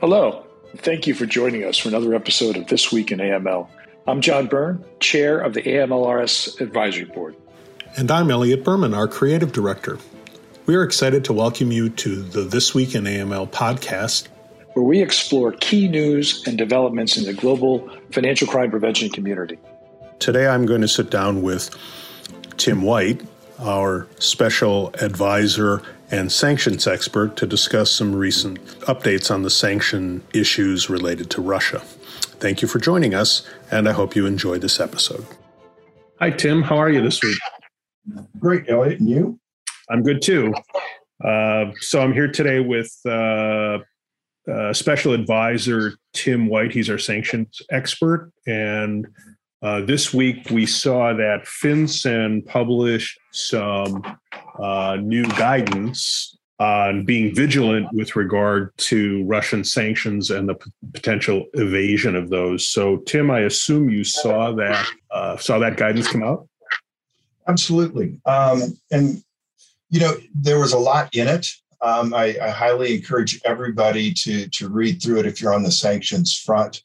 Hello. Thank you for joining us for another episode of This Week in AML. I'm John Byrne, Chair of the AMLRS Advisory Board. And I'm Elliot Berman, our Creative Director. We are excited to welcome you to the This Week in AML podcast, where we explore key news and developments in the global financial crime prevention community. Today I'm going to sit down with Tim White, our special advisor and sanctions expert, to discuss some recent updates on the sanction issues related to Russia. Thank you for joining us, and I hope you enjoyed this episode. Hi, Tim. How are you this week? Great, Elliot. And you? I'm good too. Uh, so I'm here today with uh, uh, special advisor Tim White. He's our sanctions expert. And uh, this week we saw that FinCEN published some uh, new guidance on being vigilant with regard to Russian sanctions and the p- potential evasion of those. So, Tim, I assume you saw that uh, saw that guidance come out. Absolutely, um, and you know there was a lot in it. Um, I, I, highly encourage everybody to to read through it if you're on the sanctions front,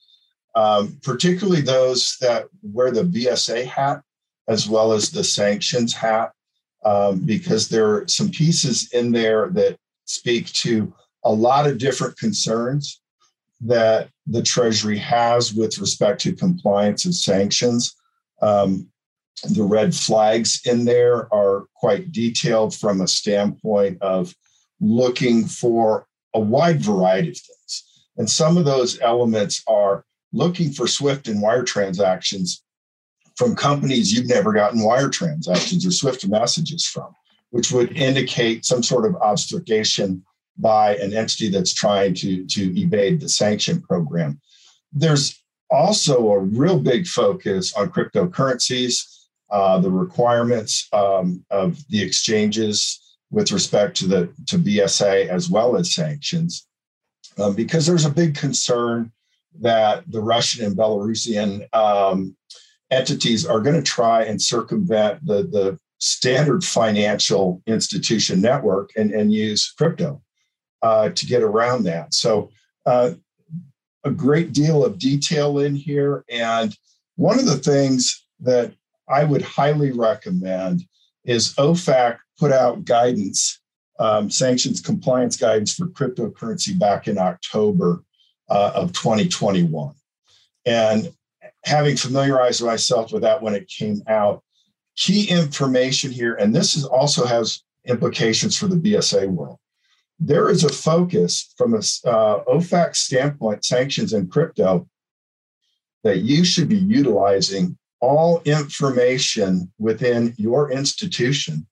um, particularly those that wear the BSA hat as well as the sanctions hat um, because there are some pieces in there that speak to a lot of different concerns that the Treasury has with respect to compliance and sanctions. Um, the red flags in there are quite detailed from a standpoint of looking for a wide variety of things. And some of those elements are looking for SWIFT and wire transactions from companies you've never gotten wire transactions or Swift messages from, which would indicate some sort of obfuscation by an entity that's trying to, to evade the sanction program. There's also a real big focus on cryptocurrencies, uh, the requirements um, of the exchanges with respect to the to BSA as well as sanctions, um, because there's a big concern that the Russian and Belarusian um, entities are going to try and circumvent the, the standard financial institution network and, and use crypto uh, to get around that. So, uh, a great deal of detail in here. And one of the things that I would highly recommend is OFAC put out guidance, um, sanctions compliance guidance for cryptocurrency back in October uh, of 2021. And having familiarized myself with that when it came out, key information here, and this is also has implications for the BSA world. There is a focus from a uh, OFAC standpoint, sanctions and crypto, that you should be utilizing all information within your institution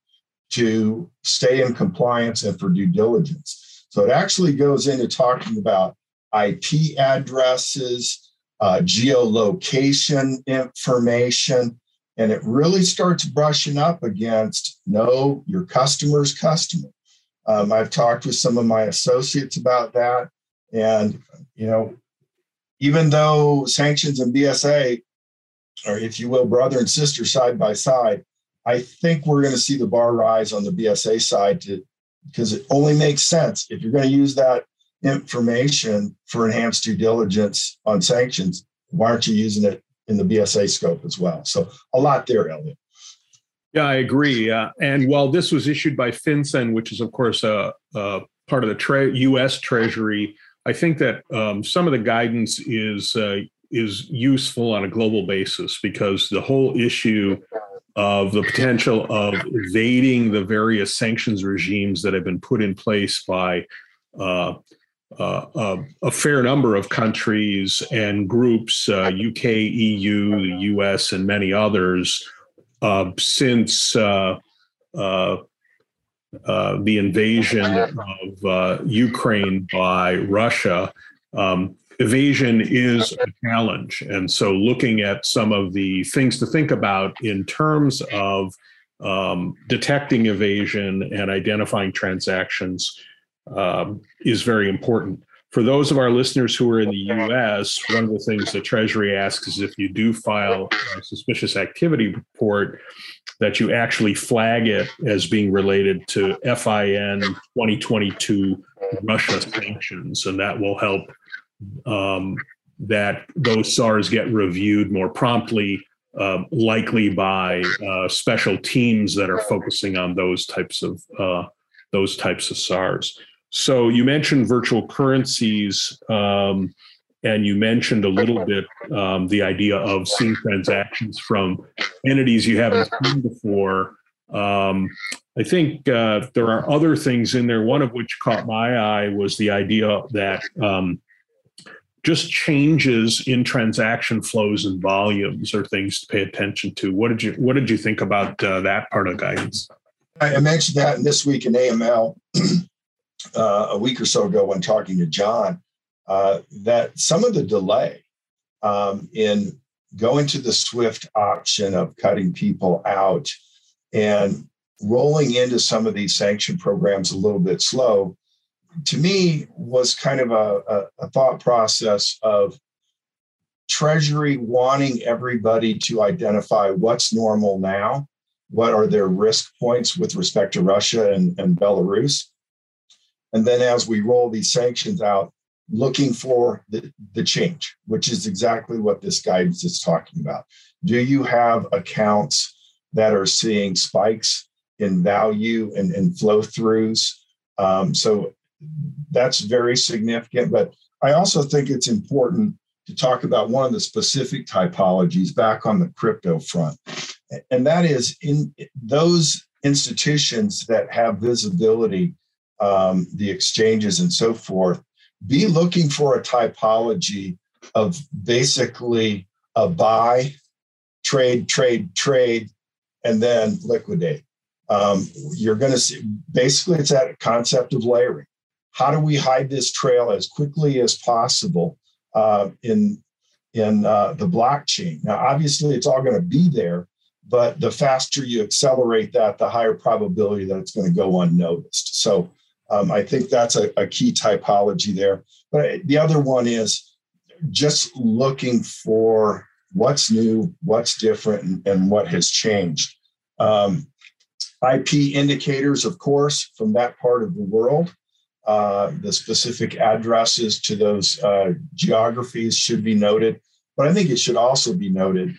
to stay in compliance and for due diligence. So it actually goes into talking about IP addresses, uh, geolocation information, and it really starts brushing up against know your customer's customer. Um, I've talked with some of my associates about that, and you know, even though sanctions and BSA are, if you will, brother and sister side by side, I think we're going to see the bar rise on the BSA side to because it only makes sense if you're going to use that information for enhanced due diligence on sanctions, why aren't you using it in the BSA scope as well? So a lot there, Elliot. Yeah, I agree. Uh, and while this was issued by FinCEN, which is of course a, a part of the U.S. Treasury, I think that um, some of the guidance is uh, is useful on a global basis because the whole issue of the potential of evading the various sanctions regimes that have been put in place by uh, uh, a, a, fair number of countries and groups, uh, UK, EU, the US, and many others, uh, since uh, uh, uh, the invasion of Ukraine by Russia. Um, evasion is a challenge. And so, looking at some of the things to think about in terms of um, detecting evasion and identifying transactions um, is very important. For those of our listeners who are in the US, one of the things the Treasury asks is if you do file a suspicious activity report, that you actually flag it as being related to FIN 2022 Russia sanctions, and that will help um, that those SARs get reviewed more promptly, uh, likely by uh, special teams that are focusing on those types of uh, those types of SARs. So you mentioned virtual currencies, um, and you mentioned a little bit um, the idea of seeing transactions from entities you haven't seen before. Um, I think uh, there are other things in there. One of which caught my eye was the idea that um, just changes in transaction flows and volumes are things to pay attention to. What did you What did you think about uh, that part of guidance? I mentioned that in this week in AML uh, a week or so ago when talking to John. Uh, that some of the delay um, in going to the swift option of cutting people out and rolling into some of these sanction programs a little bit slow to me was kind of a, a, a thought process of treasury wanting everybody to identify what's normal now what are their risk points with respect to russia and, and belarus and then as we roll these sanctions out looking for the, the change which is exactly what this guidance is talking about do you have accounts that are seeing spikes in value and, and flow throughs. Um, so that's very significant. But I also think it's important to talk about one of the specific typologies back on the crypto front. And that is in those institutions that have visibility, um, the exchanges and so forth, be looking for a typology of basically a buy, trade, trade, trade, and then liquidate. Um, you're going to see basically it's that concept of layering. How do we hide this trail as quickly as possible uh, in in uh, the blockchain? Now, obviously, it's all going to be there, but the faster you accelerate that, the higher probability that it's going to go unnoticed. So, um, I think that's a, a key typology there. But the other one is just looking for what's new, what's different, and, and what has changed. Um, IP indicators, of course, from that part of the world. Uh, the specific addresses to those uh, geographies should be noted. But I think it should also be noted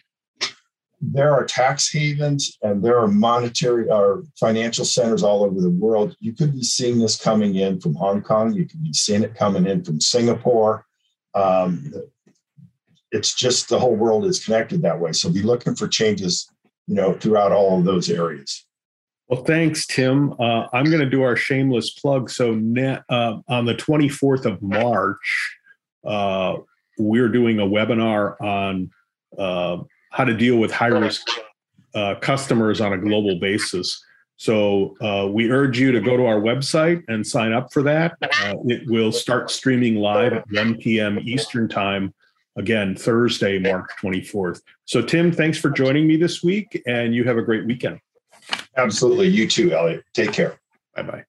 there are tax havens and there are monetary or financial centers all over the world. You could be seeing this coming in from Hong Kong. You could be seeing it coming in from Singapore. Um, it's just the whole world is connected that way. So be looking for changes, you know, throughout all of those areas. Well, thanks, Tim. Uh, I'm going to do our shameless plug. So, uh, on the 24th of March, uh, we're doing a webinar on uh, how to deal with high risk uh, customers on a global basis. So, uh, we urge you to go to our website and sign up for that. it will start streaming live at 1 p.m. Eastern Time again Thursday, March 24th. So, Tim, thanks for joining me this week, and you have a great weekend. Absolutely. You too, Elliot. Take care. Bye bye.